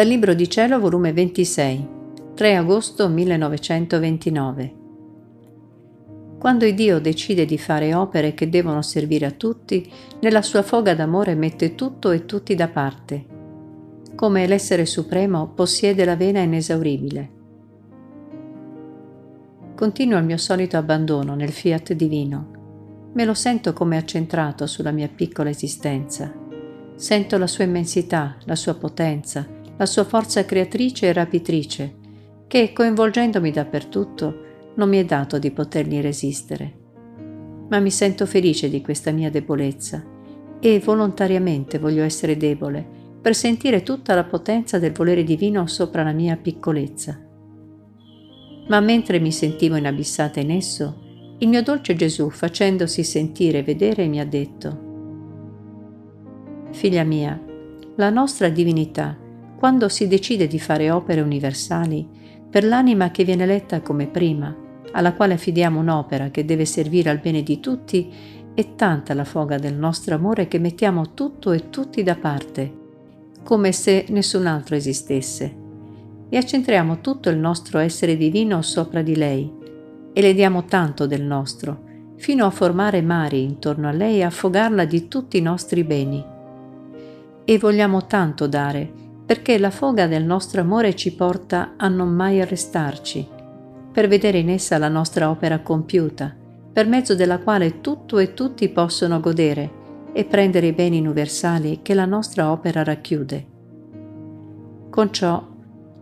Dal Libro di Cielo, volume 26, 3 agosto 1929. Quando Dio decide di fare opere che devono servire a tutti, nella sua foga d'amore mette tutto e tutti da parte. Come l'essere supremo possiede la vena inesauribile. Continuo il mio solito abbandono nel fiat divino. Me lo sento come accentrato sulla mia piccola esistenza. Sento la sua immensità, la sua potenza, la sua forza creatrice e rapitrice, che, coinvolgendomi dappertutto, non mi è dato di potergli resistere. Ma mi sento felice di questa mia debolezza e volontariamente voglio essere debole per sentire tutta la potenza del volere divino sopra la mia piccolezza. Ma mentre mi sentivo inabissata in esso, il mio dolce Gesù, facendosi sentire e vedere, mi ha detto, Figlia mia, la nostra divinità quando si decide di fare opere universali per l'anima che viene letta come prima, alla quale affidiamo un'opera che deve servire al bene di tutti, è tanta la foga del nostro amore che mettiamo tutto e tutti da parte, come se nessun altro esistesse, e accentriamo tutto il nostro essere divino sopra di lei, e le diamo tanto del nostro, fino a formare mari intorno a lei e affogarla di tutti i nostri beni. E vogliamo tanto dare, perché la foga del nostro amore ci porta a non mai arrestarci, per vedere in essa la nostra opera compiuta, per mezzo della quale tutto e tutti possono godere e prendere i beni universali che la nostra opera racchiude. Con ciò,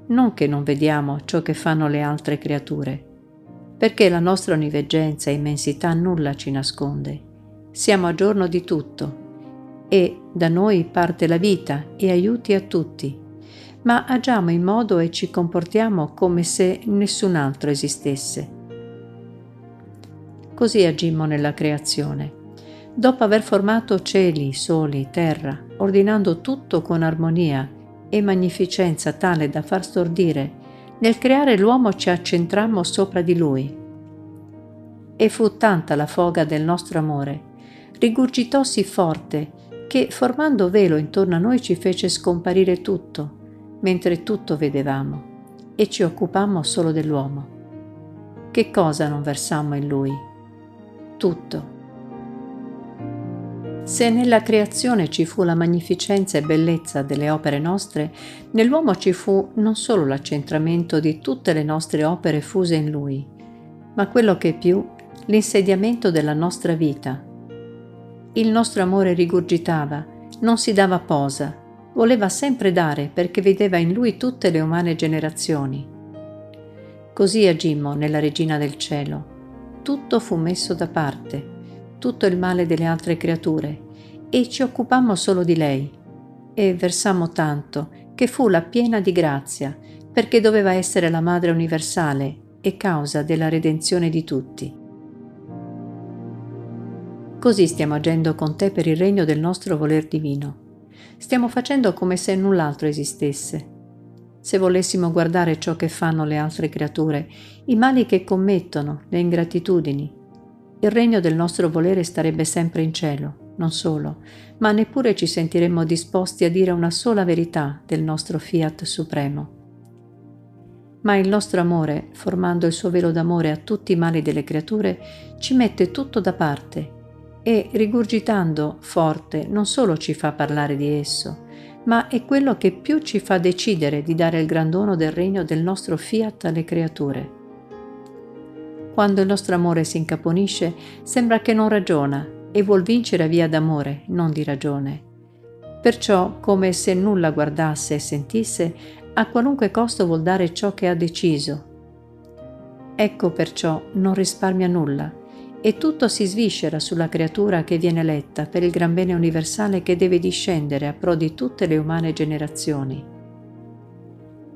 non che non vediamo ciò che fanno le altre creature, perché la nostra oniveggenza e immensità nulla ci nasconde. Siamo a giorno di tutto e da noi parte la vita e aiuti a tutti, ma agiamo in modo e ci comportiamo come se nessun altro esistesse. Così agimmo nella creazione. Dopo aver formato cieli, soli, terra, ordinando tutto con armonia e magnificenza tale da far stordire, nel creare l'uomo ci accentrammo sopra di lui. E fu tanta la foga del nostro amore, rigurgitò sì forte che formando velo intorno a noi ci fece scomparire tutto, mentre tutto vedevamo, e ci occupammo solo dell'uomo. Che cosa non versammo in lui? Tutto. Se nella creazione ci fu la magnificenza e bellezza delle opere nostre, nell'uomo ci fu non solo l'accentramento di tutte le nostre opere fuse in lui, ma quello che più, l'insediamento della nostra vita, il nostro amore rigurgitava, non si dava posa, voleva sempre dare perché vedeva in lui tutte le umane generazioni. Così agimmo nella Regina del Cielo. Tutto fu messo da parte, tutto il male delle altre creature, e ci occupammo solo di lei. E versammo tanto che fu la piena di grazia, perché doveva essere la Madre universale e causa della redenzione di tutti. Così stiamo agendo con te per il regno del nostro voler divino. Stiamo facendo come se null'altro esistesse. Se volessimo guardare ciò che fanno le altre creature, i mali che commettono, le ingratitudini, il regno del nostro volere starebbe sempre in cielo, non solo, ma neppure ci sentiremmo disposti a dire una sola verità del nostro fiat supremo. Ma il nostro amore, formando il suo velo d'amore a tutti i mali delle creature, ci mette tutto da parte e rigurgitando forte non solo ci fa parlare di esso, ma è quello che più ci fa decidere di dare il gran dono del regno del nostro fiat alle creature. Quando il nostro amore si incaponisce, sembra che non ragiona e vuol vincere via d'amore, non di ragione. Perciò, come se nulla guardasse e sentisse, a qualunque costo vuol dare ciò che ha deciso. Ecco perciò non risparmia nulla e tutto si sviscera sulla creatura che viene letta per il gran bene universale che deve discendere a pro di tutte le umane generazioni.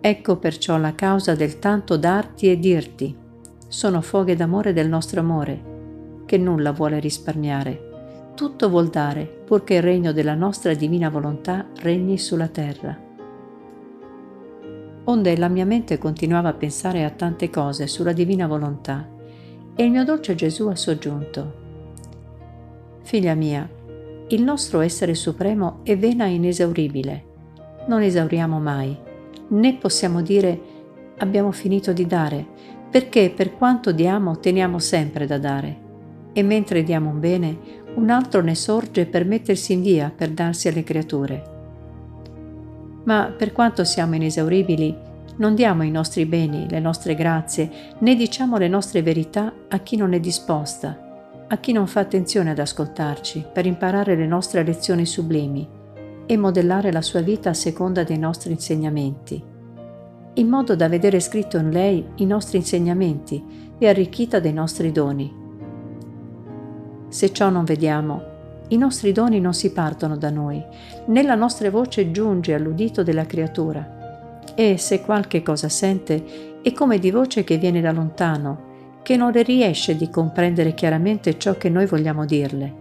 Ecco perciò la causa del tanto darti e dirti. Sono foghe d'amore del nostro amore, che nulla vuole risparmiare. Tutto vuol dare, purché il regno della nostra divina volontà regni sulla terra. Onde la mia mente continuava a pensare a tante cose sulla divina volontà e il mio dolce Gesù ha soggiunto, Figlia mia, il nostro essere supremo è vena inesauribile. Non esauriamo mai. né possiamo dire abbiamo finito di dare, perché per quanto diamo teniamo sempre da dare. E mentre diamo un bene, un altro ne sorge per mettersi in via per darsi alle creature. Ma per quanto siamo inesauribili, non diamo i nostri beni, le nostre grazie, né diciamo le nostre verità a chi non è disposta, a chi non fa attenzione ad ascoltarci per imparare le nostre lezioni sublimi e modellare la sua vita a seconda dei nostri insegnamenti, in modo da vedere scritto in lei i nostri insegnamenti e arricchita dei nostri doni. Se ciò non vediamo, i nostri doni non si partono da noi, né la nostra voce giunge all'udito della creatura. E se qualche cosa sente, è come di voce che viene da lontano, che non le riesce di comprendere chiaramente ciò che noi vogliamo dirle.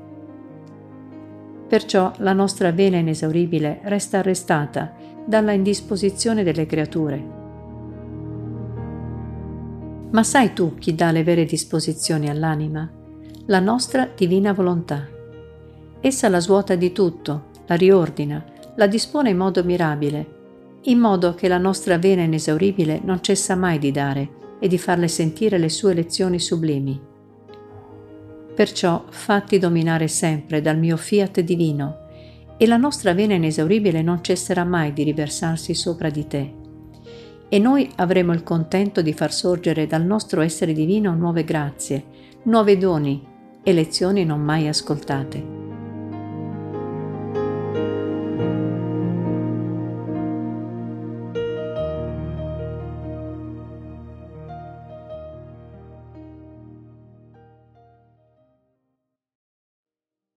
Perciò la nostra vena inesauribile resta arrestata dalla indisposizione delle creature. Ma sai tu chi dà le vere disposizioni all'anima? La nostra divina volontà. Essa la svuota di tutto, la riordina, la dispone in modo mirabile, in modo che la nostra vena inesauribile non cessa mai di dare e di farle sentire le sue lezioni sublimi. Perciò fatti dominare sempre dal mio fiat divino, e la nostra vena inesauribile non cesserà mai di riversarsi sopra di te. E noi avremo il contento di far sorgere dal nostro essere divino nuove grazie, nuovi doni e lezioni non mai ascoltate.